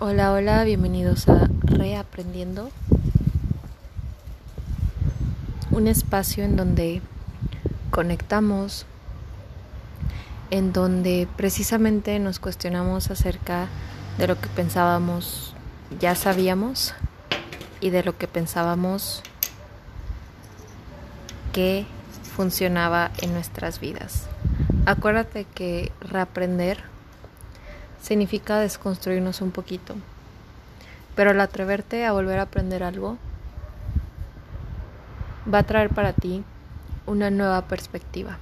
Hola, hola, bienvenidos a Reaprendiendo. Un espacio en donde conectamos, en donde precisamente nos cuestionamos acerca de lo que pensábamos ya sabíamos y de lo que pensábamos que funcionaba en nuestras vidas. Acuérdate que reaprender significa desconstruirnos un poquito. Pero al atreverte a volver a aprender algo, va a traer para ti una nueva perspectiva.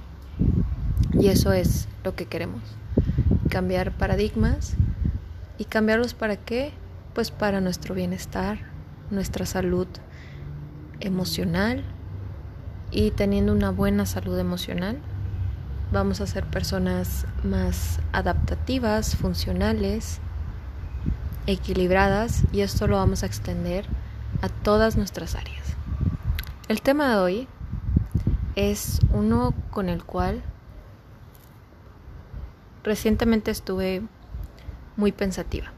Y eso es lo que queremos. Cambiar paradigmas. ¿Y cambiarlos para qué? Pues para nuestro bienestar, nuestra salud emocional. Y teniendo una buena salud emocional, vamos a ser personas más adaptativas, funcionales, equilibradas y esto lo vamos a extender a todas nuestras áreas. El tema de hoy es uno con el cual recientemente estuve muy pensativa.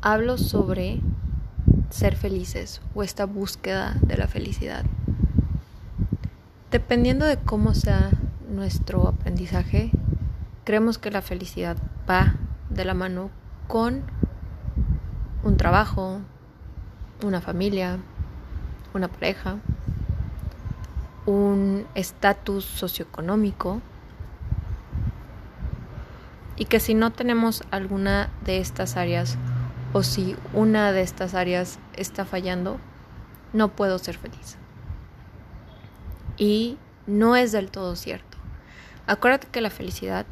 Hablo sobre ser felices o esta búsqueda de la felicidad. Dependiendo de cómo sea nuestro aprendizaje, creemos que la felicidad va de la mano con un trabajo, una familia, una pareja, un estatus socioeconómico y que si no tenemos alguna de estas áreas o si una de estas áreas está fallando, no puedo ser feliz y no es del todo cierto. Acuérdate que la felicidad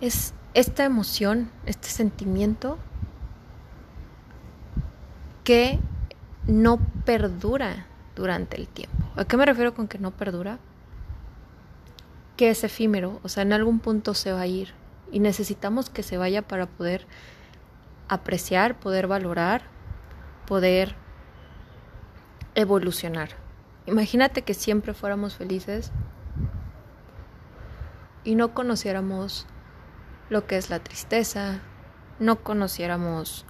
es esta emoción, este sentimiento que no perdura durante el tiempo. ¿A qué me refiero con que no perdura? Que es efímero, o sea, en algún punto se va a ir y necesitamos que se vaya para poder apreciar, poder valorar, poder evolucionar. Imagínate que siempre fuéramos felices y no conociéramos lo que es la tristeza, no conociéramos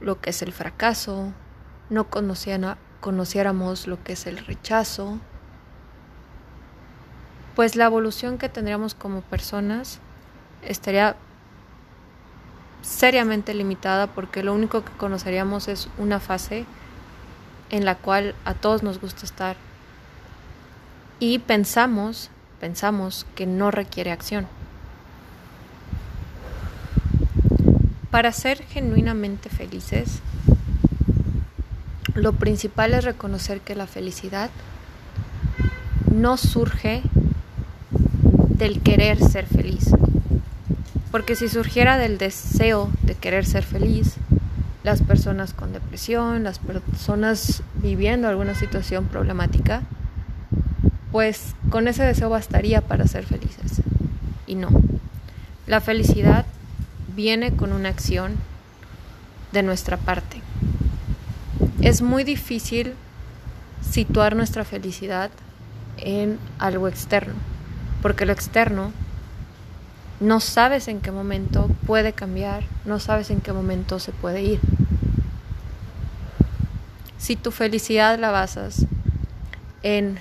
lo que es el fracaso, no conociéramos lo que es el rechazo, pues la evolución que tendríamos como personas estaría seriamente limitada porque lo único que conoceríamos es una fase en la cual a todos nos gusta estar y pensamos, pensamos que no requiere acción. Para ser genuinamente felices, lo principal es reconocer que la felicidad no surge del querer ser feliz. Porque si surgiera del deseo de querer ser feliz, las personas con depresión, las personas viviendo alguna situación problemática, pues con ese deseo bastaría para ser felices. Y no. La felicidad viene con una acción de nuestra parte. Es muy difícil situar nuestra felicidad en algo externo, porque lo externo no sabes en qué momento puede cambiar, no sabes en qué momento se puede ir. Si tu felicidad la basas en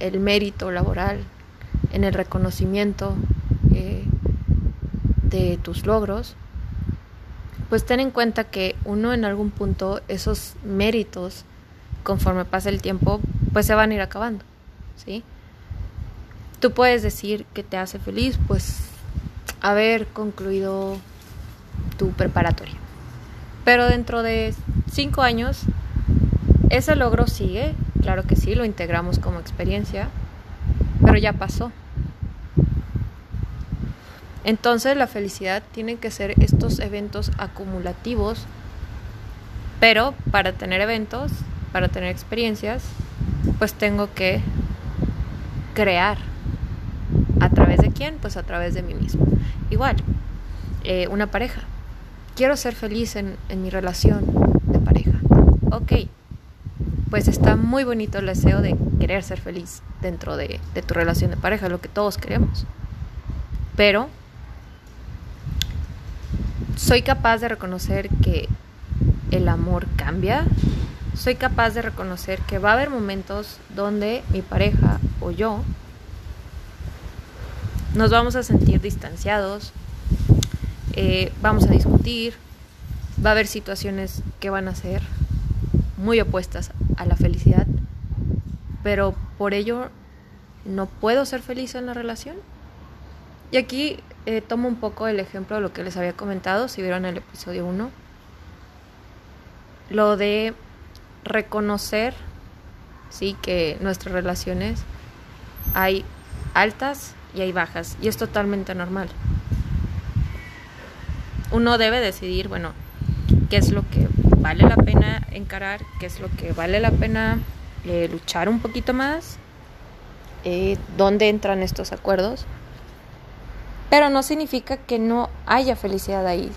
el mérito laboral, en el reconocimiento eh, de tus logros, pues ten en cuenta que uno en algún punto esos méritos, conforme pasa el tiempo, pues se van a ir acabando, ¿sí? Tú puedes decir que te hace feliz, pues haber concluido tu preparatoria. Pero dentro de cinco años, ese logro sigue Claro que sí, lo integramos como experiencia, pero ya pasó. Entonces la felicidad tiene que ser estos eventos acumulativos, pero para tener eventos, para tener experiencias, pues tengo que crear. ¿A través de quién? Pues a través de mí mismo. Igual, eh, una pareja. Quiero ser feliz en, en mi relación de pareja. Ok, pues está muy bonito el deseo de querer ser feliz dentro de, tu relación de pareja, lo que todos queremos. Pero soy capaz de reconocer que el amor cambia. Soy capaz de reconocer que va a haber momentos donde mi pareja o yo nos vamos a sentir distanciados, eh, vamos a discutir, va a haber situaciones que van a ser muy opuestas a la felicidad, pero por ello no puedo ser feliz en la relación. Y aquí eh, tomo un poco el ejemplo de lo que les había comentado, si vieron el episodio 1, lo de reconocer, sí, que nuestras relaciones hay altas y hay bajas, y es totalmente normal. Uno debe decidir, bueno, qué es lo que vale la pena encarar, qué es lo que vale la pena eh, luchar un poquito más, eh, dónde entran estos acuerdos. Pero no significa que no haya felicidad ahí.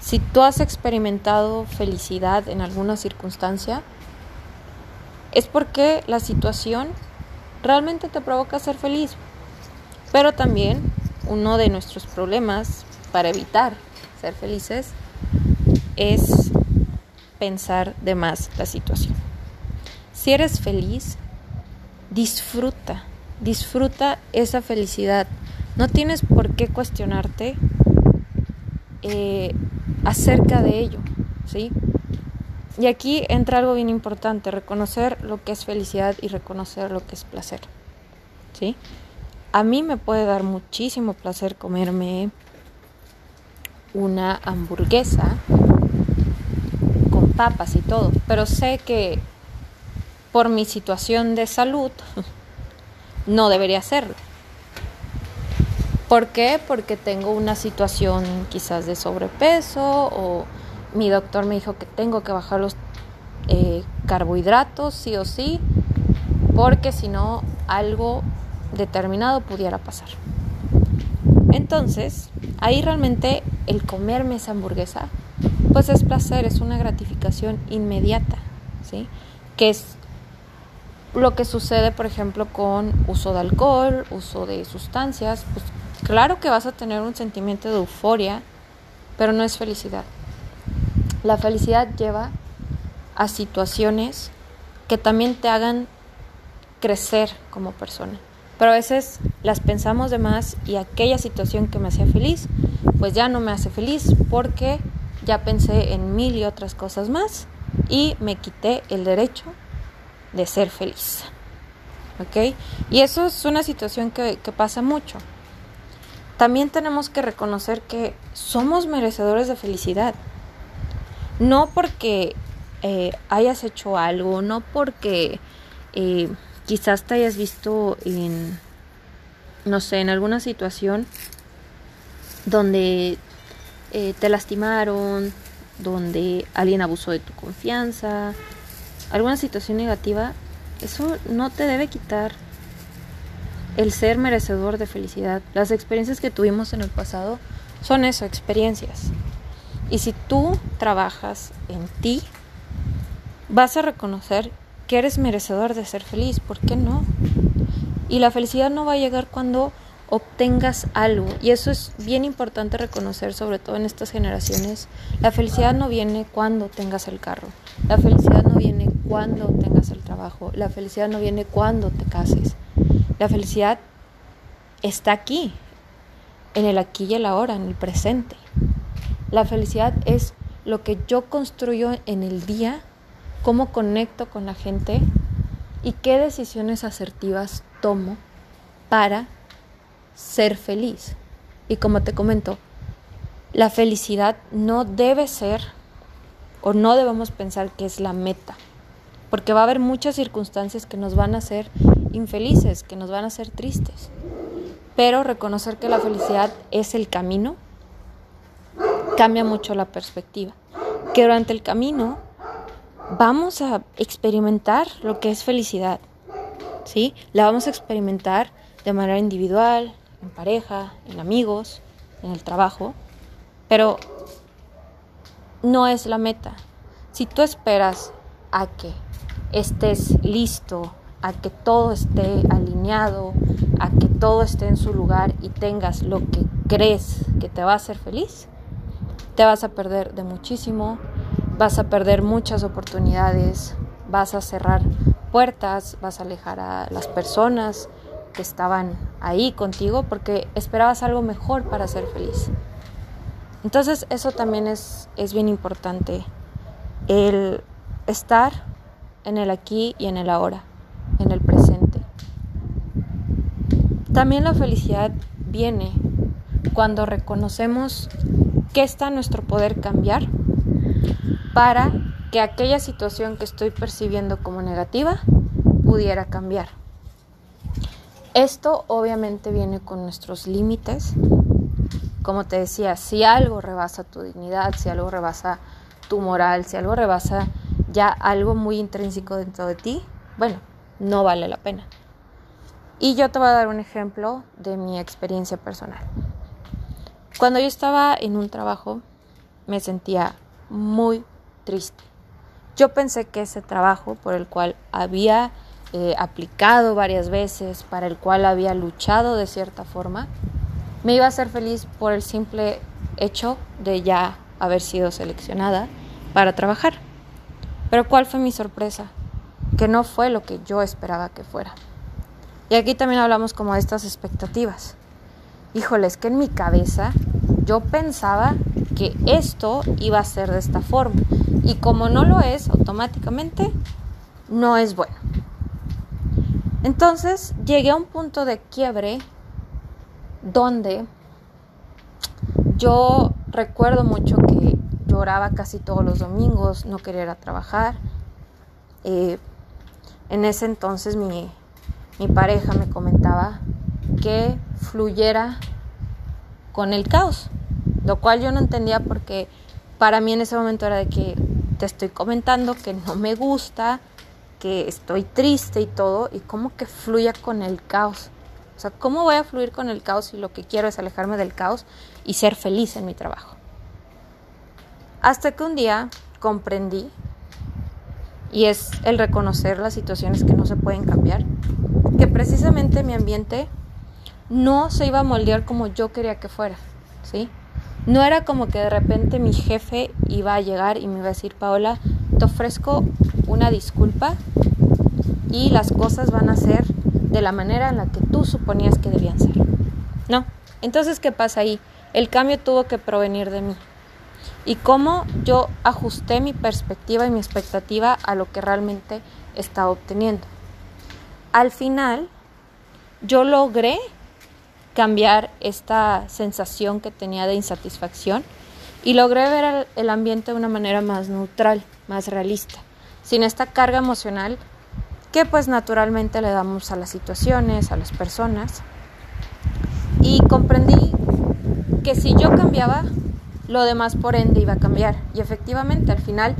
Si tú has experimentado felicidad en alguna circunstancia, es porque la situación realmente te provoca ser feliz. Pero también uno de nuestros problemas para evitar ser felices es pensar de más la situación. Si eres feliz, disfruta, disfruta esa felicidad. No tienes por qué cuestionarte eh, acerca de ello, ¿sí? Y aquí entra algo bien importante, reconocer lo que es felicidad y reconocer lo que es placer, ¿sí? A mí me puede dar muchísimo placer comerme una hamburguesa papas y todo, pero sé que por mi situación de salud no debería hacerlo. ¿Por qué? Porque tengo una situación quizás de sobrepeso o mi doctor me dijo que tengo que bajar los eh, carbohidratos sí o sí, porque si no algo determinado pudiera pasar. Entonces, ahí realmente el comerme esa hamburguesa, pues es placer, es una gratificación inmediata, ¿sí? Que es lo que sucede, por ejemplo, con uso de alcohol, uso de sustancias, pues claro que vas a tener un sentimiento de euforia, pero no es felicidad. La felicidad lleva a situaciones que también te hagan crecer como persona. Pero a veces las pensamos de más y aquella situación que me hacía feliz, pues ya no me hace feliz porque ya pensé en mil y otras cosas más y me quité el derecho de ser feliz. ¿Ok? Y eso es una situación que, pasa mucho. También tenemos que reconocer que somos merecedores de felicidad. No porque eh, hayas hecho algo, no porque eh, quizás te hayas visto en, no sé, en alguna situación donde eh, te lastimaron, donde alguien abusó de tu confianza, alguna situación negativa, eso no te debe quitar el ser merecedor de felicidad. Las experiencias que tuvimos en el pasado son eso, experiencias. Y si tú trabajas en ti, vas a reconocer que eres merecedor de ser feliz, ¿por qué no? Y la felicidad no va a llegar cuando obtengas algo. Y eso es bien importante reconocer, sobre todo en estas generaciones. La felicidad no viene cuando tengas el carro. La felicidad no viene cuando tengas el trabajo. La felicidad no viene cuando te cases. La felicidad está aquí, en el aquí y el ahora, en el presente. La felicidad es lo que yo construyo en el día cómo conecto con la gente y qué decisiones asertivas tomo para ser feliz. Y como te comento, la felicidad no debe ser o no debemos pensar que es la meta, porque va a haber muchas circunstancias que nos van a hacer infelices, que nos van a hacer tristes. Pero reconocer que la felicidad es el camino cambia mucho la perspectiva. Que durante el camino vamos a experimentar lo que es felicidad, ¿sí? La vamos a experimentar de manera individual, en pareja, en amigos, en el trabajo, pero no es la meta. Si tú esperas a que estés listo, a que todo esté alineado, a que todo esté en su lugar y tengas lo que crees que te va a hacer feliz, te vas a perder de muchísimo, vas a perder muchas oportunidades, vas a cerrar puertas, vas a alejar a las personas estaban ahí contigo porque esperabas algo mejor para ser feliz. Entonces eso también es, es bien importante, el estar en el aquí y en el ahora, en el presente. También la felicidad viene cuando reconocemos que está nuestro poder cambiar para que aquella situación que estoy percibiendo como negativa pudiera cambiar. Esto obviamente viene con nuestros límites. Como te decía, si algo rebasa tu dignidad, si algo rebasa tu moral, si algo rebasa ya algo muy intrínseco dentro de ti, bueno, no vale la pena. Y yo te voy a dar un ejemplo de mi experiencia personal. Cuando yo estaba en un trabajo, me sentía muy triste. Yo pensé que ese trabajo por el cual había eh, aplicado varias veces, para el cual había luchado de cierta forma, me iba a hacer feliz por el simple hecho de ya haber sido seleccionada para trabajar. Pero ¿cuál fue mi sorpresa? Que no fue lo que yo esperaba que fuera. Y aquí también hablamos como de estas expectativas. Híjole, es que en mi cabeza yo pensaba que esto iba a ser de esta forma. Y como no lo es, automáticamente no es bueno. Entonces llegué a un punto de quiebre donde yo recuerdo mucho que lloraba casi todos los domingos, no quería trabajar. Eh, en ese entonces mi pareja me comentaba que fluyera con el caos, lo cual yo no entendía porque para mí en ese momento era de que te estoy comentando que no me gusta, que estoy triste y todo, y cómo que fluya con el caos. O sea, ¿cómo voy a fluir con el caos si lo que quiero es alejarme del caos y ser feliz en mi trabajo? Hasta que un día comprendí, y es el reconocer las situaciones que no se pueden cambiar, que precisamente mi ambiente no se iba a moldear como yo quería que fuera, ¿sí? No era como que de repente mi jefe iba a llegar y me iba a decir, Paola, te ofrezco una disculpa y las cosas van a ser de la manera en la que tú suponías que debían ser. No. Entonces, ¿qué pasa ahí? El cambio tuvo que provenir de mí y cómo yo ajusté mi perspectiva y mi expectativa a lo que realmente estaba obteniendo. Al final, yo logré cambiar esta sensación que tenía de insatisfacción y logré ver el ambiente de una manera más neutral, más realista, sin esta carga emocional que pues naturalmente le damos a las situaciones, a las personas. Y comprendí que si yo cambiaba, lo demás por ende iba a cambiar. Y efectivamente, al final,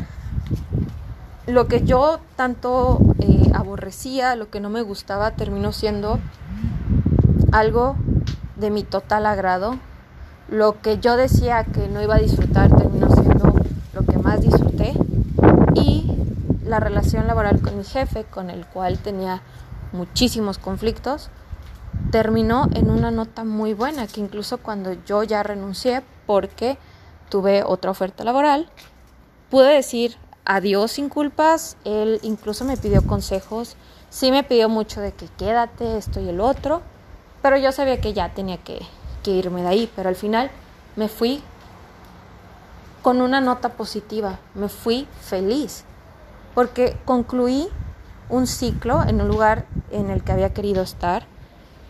lo que yo tanto eh, aborrecía, lo que no me gustaba, terminó siendo algo de mi total agrado. Lo que yo decía que no iba a disfrutar terminó siendo lo que más disfruté. Y la relación laboral con mi jefe, con el cual tenía muchísimos conflictos, terminó en una nota muy buena, que incluso cuando yo ya renuncié, porque tuve otra oferta laboral, pude decir adiós sin culpas, él incluso me pidió consejos, sí me pidió mucho de que quédate, esto y el otro, pero yo sabía que ya tenía que, irme de ahí, pero al final me fui con una nota positiva, me fui feliz, porque concluí un ciclo en un lugar en el que había querido estar,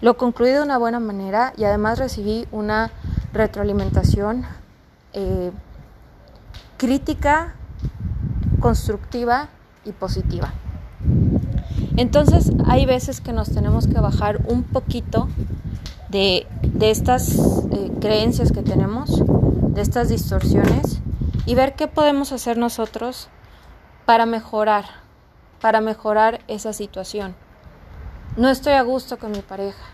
lo concluí de una buena manera y además recibí una retroalimentación eh, crítica, constructiva y positiva. Entonces hay veces que nos tenemos que bajar un poquito de, estas eh, creencias que tenemos, de estas distorsiones y ver qué podemos hacer nosotros para mejorar, para mejorar esa situación. No estoy a gusto con mi pareja.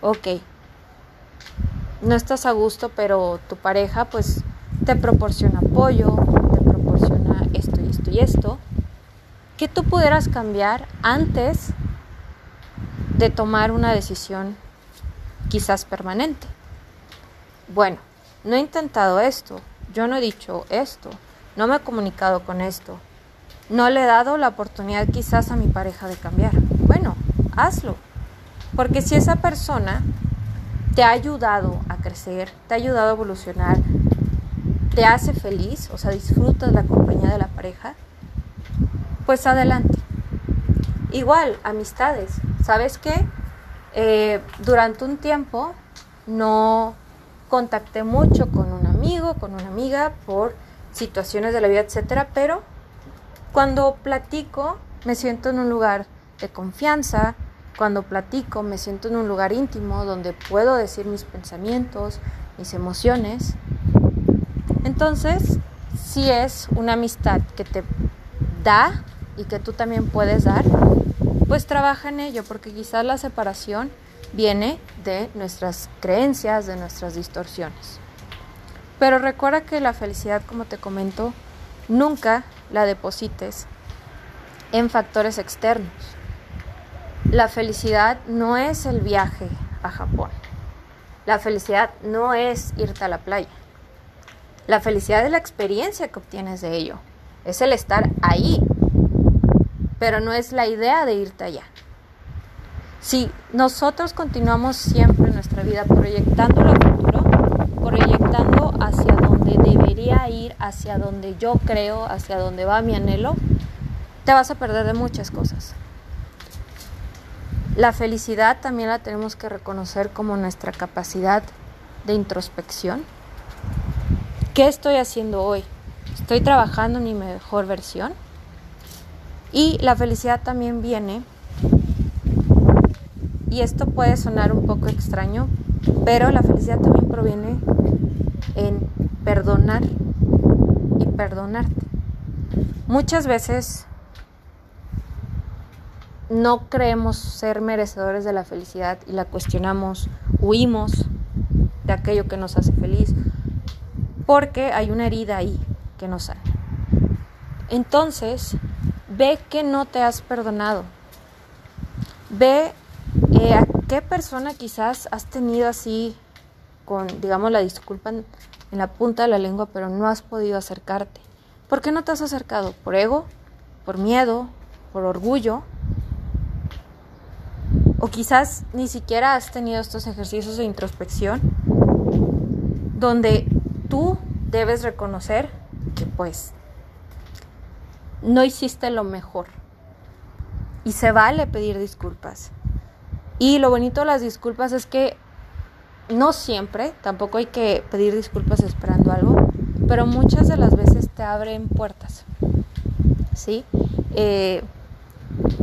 Ok, no estás a gusto, pero tu pareja pues te proporciona apoyo, te proporciona esto y esto y esto, que tú pudieras cambiar antes de tomar una decisión quizás permanente. Bueno, no he intentado esto, yo no he dicho esto, no me he comunicado con esto, no le he dado la oportunidad quizás a mi pareja de cambiar. Bueno, hazlo. Porque si esa persona te ha ayudado a crecer, te ha ayudado a evolucionar, te hace feliz, o sea, disfrutas la compañía de la pareja, pues adelante. Igual, amistades. ¿Sabes qué? Eh, durante un tiempo no contacté mucho con un amigo, con una amiga por situaciones de la vida, etcétera, pero cuando platico me siento en un lugar de confianza, cuando platico me siento en un lugar íntimo donde puedo decir mis pensamientos, mis emociones. Entonces, si es una amistad que te da y que tú también puedes dar, pues trabaja en ello, porque quizás la separación viene de nuestras creencias, de nuestras distorsiones. Pero recuerda que la felicidad, como te comento, nunca la deposites en factores externos. La felicidad no es el viaje a Japón. La felicidad no es irte a la playa. La felicidad es la experiencia que obtienes de ello. Es el estar ahí. Pero no es la idea de irte allá. Si nosotros continuamos siempre nuestra vida proyectando el futuro, proyectando hacia donde debería ir, hacia donde yo creo, hacia donde va mi anhelo, te vas a perder de muchas cosas. La felicidad también la tenemos que reconocer como nuestra capacidad de introspección. ¿Qué estoy haciendo hoy? ¿Estoy trabajando en mi mejor versión? Y la felicidad también viene y esto puede sonar un poco extraño, pero la felicidad también proviene en perdonar y perdonarte. Muchas veces no creemos ser merecedores de la felicidad y la cuestionamos, huimos de aquello que nos hace feliz, porque hay una herida ahí que nos sale. Entonces, ve que no te has perdonado. Ve eh, ¿A qué persona quizás has tenido así, con, digamos, la disculpa en, la punta de la lengua, pero no has podido acercarte? ¿Por qué no te has acercado? ¿Por ego? ¿Por miedo? ¿Por orgullo? O quizás ni siquiera has tenido estos ejercicios de introspección donde tú debes reconocer que pues no hiciste lo mejor. Y se vale pedir disculpas. Y lo bonito de las disculpas es que no siempre, tampoco hay que pedir disculpas esperando algo, pero muchas de las veces te abren puertas. ¿Sí? Eh,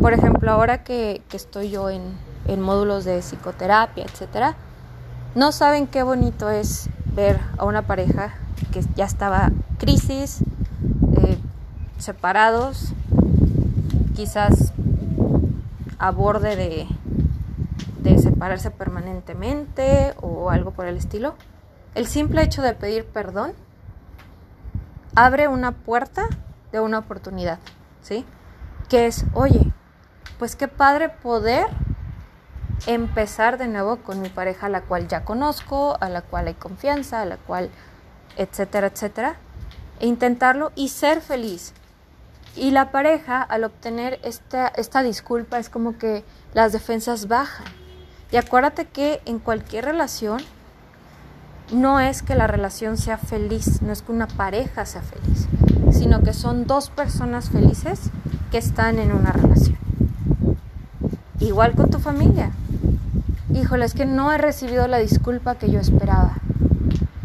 por ejemplo, ahora que, estoy yo en, módulos de psicoterapia, etcétera, no saben qué bonito es ver a una pareja que ya estaba crisis, separados, quizás a borde de, de separarse permanentemente o algo por el estilo, el simple hecho de pedir perdón abre una puerta de una oportunidad, ¿sí? Que es, oye, pues qué padre poder empezar de nuevo con mi pareja a la cual ya conozco, a la cual hay confianza, a la cual, etcétera, etcétera, e intentarlo y ser feliz. Y la pareja, al obtener esta, esta disculpa, es como que las defensas bajan. Y acuérdate que en cualquier relación no es que la relación sea feliz, no es que una pareja sea feliz, sino que son dos personas felices que están en una relación. Igual con tu familia. Híjole, es que no he recibido la disculpa que yo esperaba.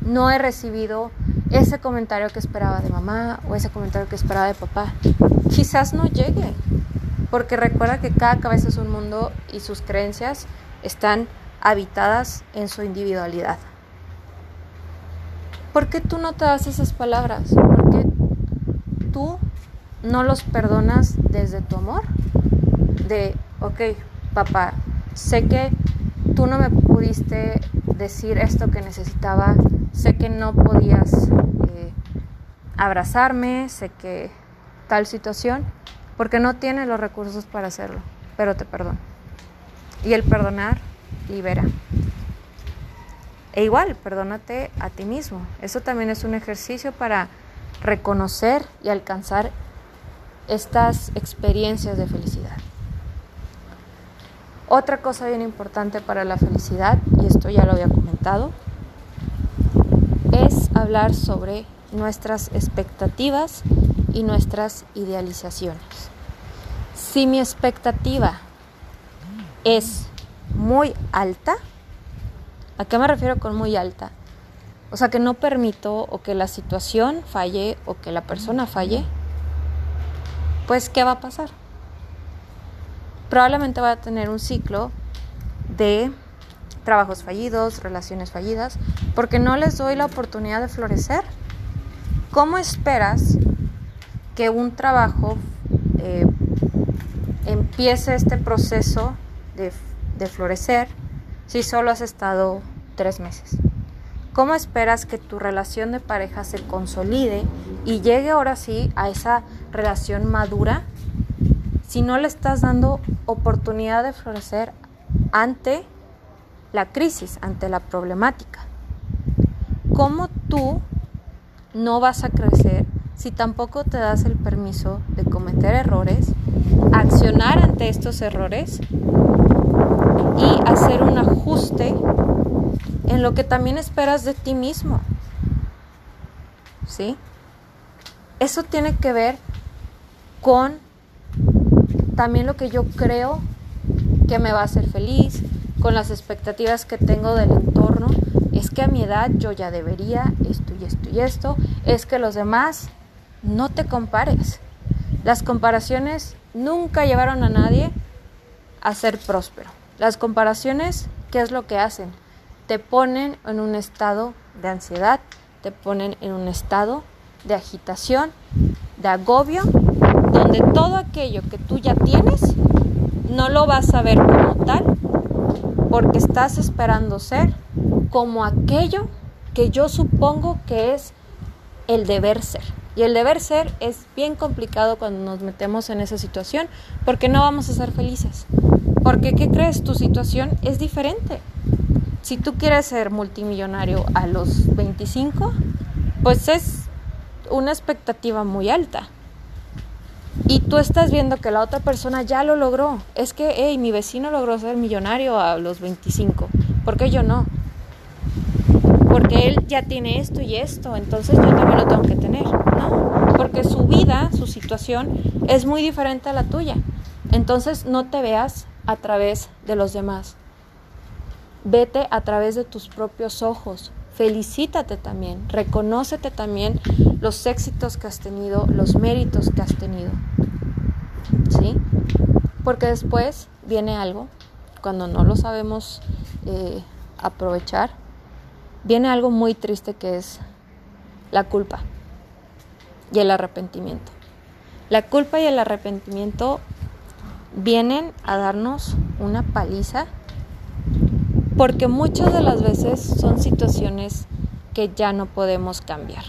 No he recibido ese comentario que esperaba de mamá o ese comentario que esperaba de papá. Quizás no llegue, porque recuerda que cada cabeza es un mundo y sus creencias están habitadas en su individualidad. ¿Por qué tú no te das esas palabras? ¿Por qué tú no los perdonas desde tu amor? De, ok, papá, sé que tú no me pudiste decir esto que necesitaba, sé que no podías eh, abrazarme, sé que tal situación, porque no tienes los recursos para hacerlo, pero te perdono. Y el perdonar libera. E igual, perdónate a ti mismo. Eso también es un ejercicio para reconocer y alcanzar estas experiencias de felicidad. Otra cosa bien importante para la felicidad, y esto ya lo había comentado, es hablar sobre nuestras expectativas y nuestras idealizaciones. Si mi expectativa es muy alta, ¿a qué me refiero con muy alta? O sea, que no permito o que la situación falle o que la persona falle, pues ¿qué va a pasar? Probablemente va a tener un ciclo de trabajos fallidos, relaciones fallidas, porque no les doy la oportunidad de florecer. ¿Cómo esperas que un trabajo eh, empiece este proceso de, florecer si solo has estado tres meses? ¿Cómo esperas que tu relación de pareja se consolide y llegue ahora sí a esa relación madura si no le estás dando oportunidad de florecer ante la crisis, ante la problemática? ¿Cómo tú no vas a crecer si tampoco te das el permiso de cometer errores, accionar ante estos errores y hacer un ajuste en lo que también esperas de ti mismo. ¿Sí? Eso tiene que ver con también lo que yo creo que me va a hacer feliz, con las expectativas que tengo del entorno. Es que a mi edad yo ya debería esto y esto y esto. Es que los demás no te compares. Las comparaciones nunca llevaron a nadie a ser próspero. Las comparaciones, ¿qué es lo que hacen? te ponen en un estado de ansiedad, te ponen en un estado de agitación, de agobio, donde todo aquello que tú ya tienes no lo vas a ver como tal, porque estás esperando ser como aquello que yo supongo que es el deber ser. Y el deber ser es bien complicado cuando nos metemos en esa situación, porque no vamos a ser felices. Porque, ¿qué crees? Tu situación es diferente si tú quieres ser multimillonario a los 25, pues es una expectativa muy alta. Y tú estás viendo que la otra persona ya lo logró. Es que, hey, mi vecino logró ser millonario a los 25. ¿Por qué yo no? Porque él ya tiene esto y esto, entonces yo también lo tengo que tener. No, porque su vida, su situación es muy diferente a la tuya. Entonces no te veas a través de los demás. Vete a través de tus propios ojos. Felicítate también. Reconócete también los éxitos que has tenido, los méritos que has tenido. ¿Sí? Porque después viene algo, cuando no lo sabemos eh, aprovechar, viene algo muy triste que es la culpa y el arrepentimiento. La culpa y el arrepentimiento vienen a darnos una paliza porque muchas de las veces son situaciones que ya no podemos cambiar.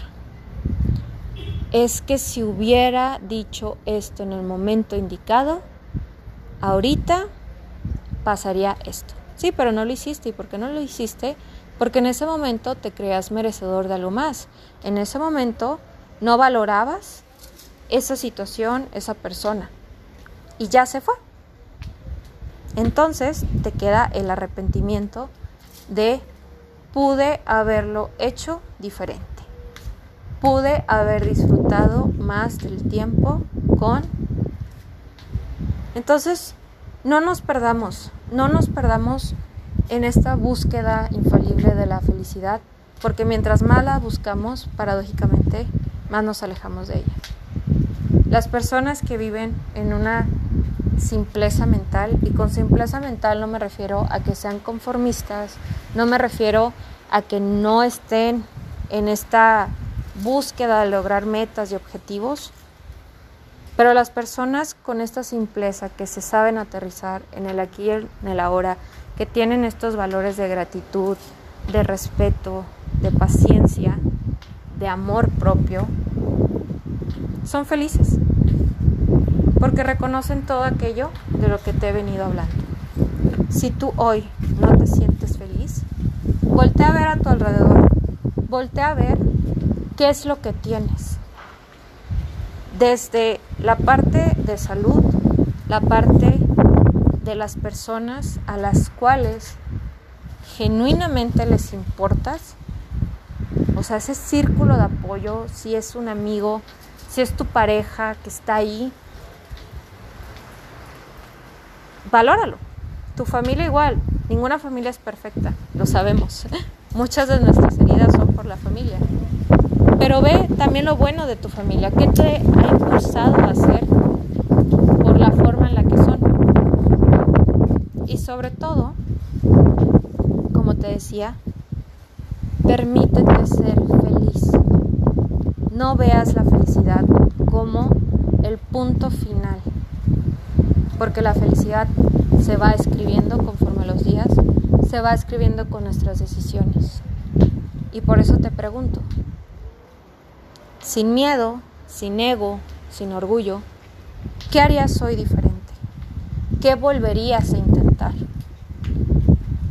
Es que si hubiera dicho esto en el momento indicado, ahorita pasaría esto. Sí, pero no lo hiciste. ¿Y por qué no lo hiciste? Porque en ese momento te creas merecedor de algo más. En ese momento no valorabas esa situación, esa persona. Y ya se fue. Entonces te queda el arrepentimiento de pude haberlo hecho diferente. Pude haber disfrutado más del tiempo con... Entonces, no nos perdamos, no nos perdamos en esta búsqueda infalible de la felicidad, porque mientras más la buscamos, paradójicamente, más nos alejamos de ella. Las personas que viven en una simpleza mental y con simpleza mental no me refiero a que sean conformistas, no me refiero a que no estén en esta búsqueda de lograr metas y objetivos, pero las personas con esta simpleza que se saben aterrizar en el aquí y en el ahora, que tienen estos valores de gratitud, de respeto, de paciencia, de amor propio, son felices porque reconocen todo aquello de lo que te he venido hablando. Si tú hoy no te sientes feliz, Voltea a ver a tu alrededor. Voltea a ver qué es lo que tienes. Desde la parte de salud, la parte de las personas a las cuales genuinamente les importas, o sea, ese círculo de apoyo, si es un amigo, si es tu pareja que está ahí, valóralo. Tu familia igual, ninguna familia es perfecta, lo sabemos. Muchas de nuestras heridas son por la familia. Pero ve también lo bueno de tu familia, qué te ha impulsado a hacer por la forma en la que son. Y sobre todo, como te decía, permítete ser feliz. No veas la felicidad como el punto final, porque la felicidad se va escribiendo conforme los días, se va escribiendo con nuestras decisiones. Y por eso te pregunto, sin miedo, sin ego, sin orgullo, ¿qué harías hoy diferente? ¿Qué volverías a intentar?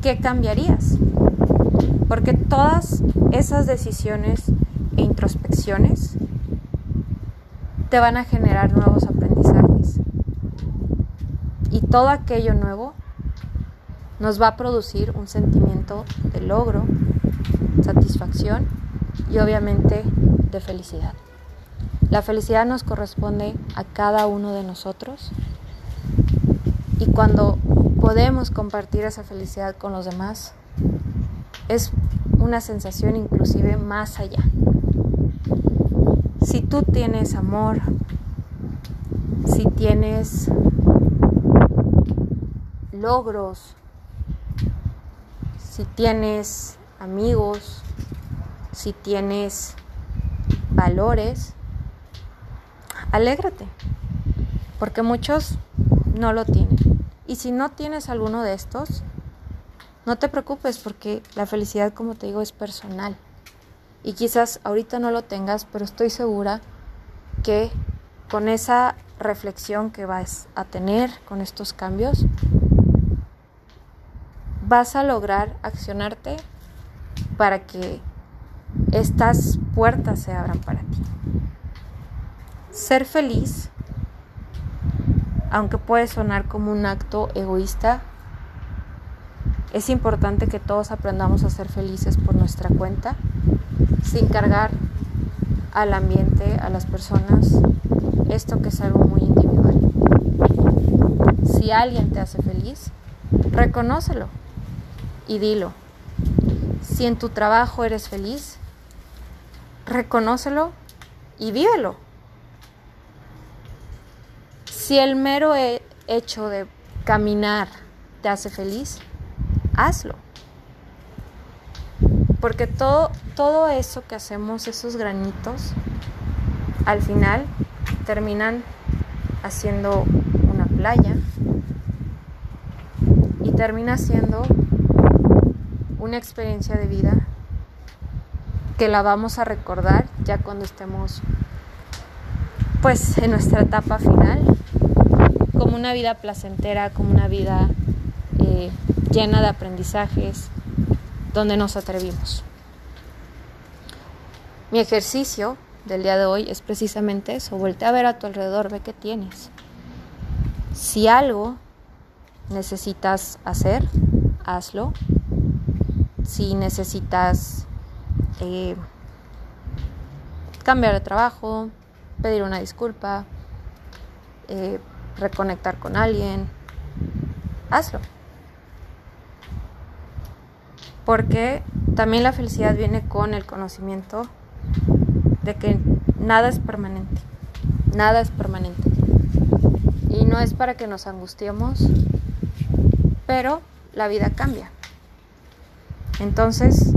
¿Qué cambiarías? Porque todas esas decisiones e introspecciones te van a generar nuevos aprendizajes. Y todo aquello nuevo nos va a producir un sentimiento de logro, satisfacción y obviamente de felicidad. La felicidad nos corresponde a cada uno de nosotros y cuando podemos compartir esa felicidad con los demás, es una sensación inclusive más allá. Si tú tienes amor, si tienes logros, si tienes amigos, si tienes valores, alégrate, porque muchos no lo tienen. Y si no tienes alguno de estos, no te preocupes porque la felicidad, como te digo, es personal. Y quizás ahorita no lo tengas, pero estoy segura que con esa reflexión que vas a tener, con estos cambios, vas a lograr accionarte para que estas puertas se abran para ti. Ser feliz, aunque puede sonar como un acto egoísta, es importante que todos aprendamos a ser felices por nuestra cuenta, sin cargar al ambiente, a las personas, esto que es algo muy individual. Si alguien te hace feliz, reconócelo y dilo. Si en tu trabajo eres feliz, reconócelo y vívelo. Si el mero hecho de caminar te hace feliz, hazlo. Porque todo, todo eso que hacemos, esos granitos, al final terminan haciendo una playa y termina siendo una experiencia de vida que la vamos a recordar ya cuando estemos pues en nuestra etapa final como una vida placentera, como una vida eh, llena de aprendizajes, donde nos atrevimos. Mi ejercicio del día de hoy es precisamente eso, voltea a ver a tu alrededor, ve qué tienes. Si algo necesitas hacer, hazlo. Si necesitas eh, cambiar de trabajo, pedir una disculpa, eh, reconectar con alguien, hazlo. Porque también la felicidad viene con el conocimiento de que nada es permanente, nada es permanente. Y no es para que nos angustiemos, pero la vida cambia. Entonces,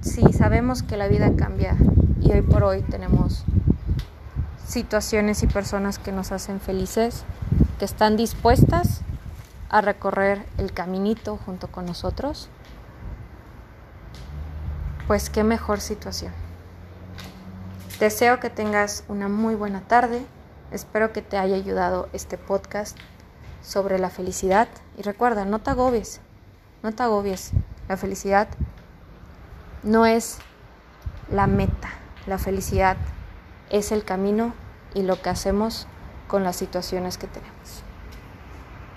si sabemos que la vida cambia y hoy por hoy tenemos situaciones y personas que nos hacen felices, que están dispuestas a recorrer el caminito junto con nosotros, pues qué mejor situación. Deseo que tengas una muy buena tarde, espero que te haya ayudado este podcast sobre la felicidad. Y recuerda, no te agobies, no te agobies, la felicidad no es la meta, la felicidad es el camino y lo que hacemos con las situaciones que tenemos.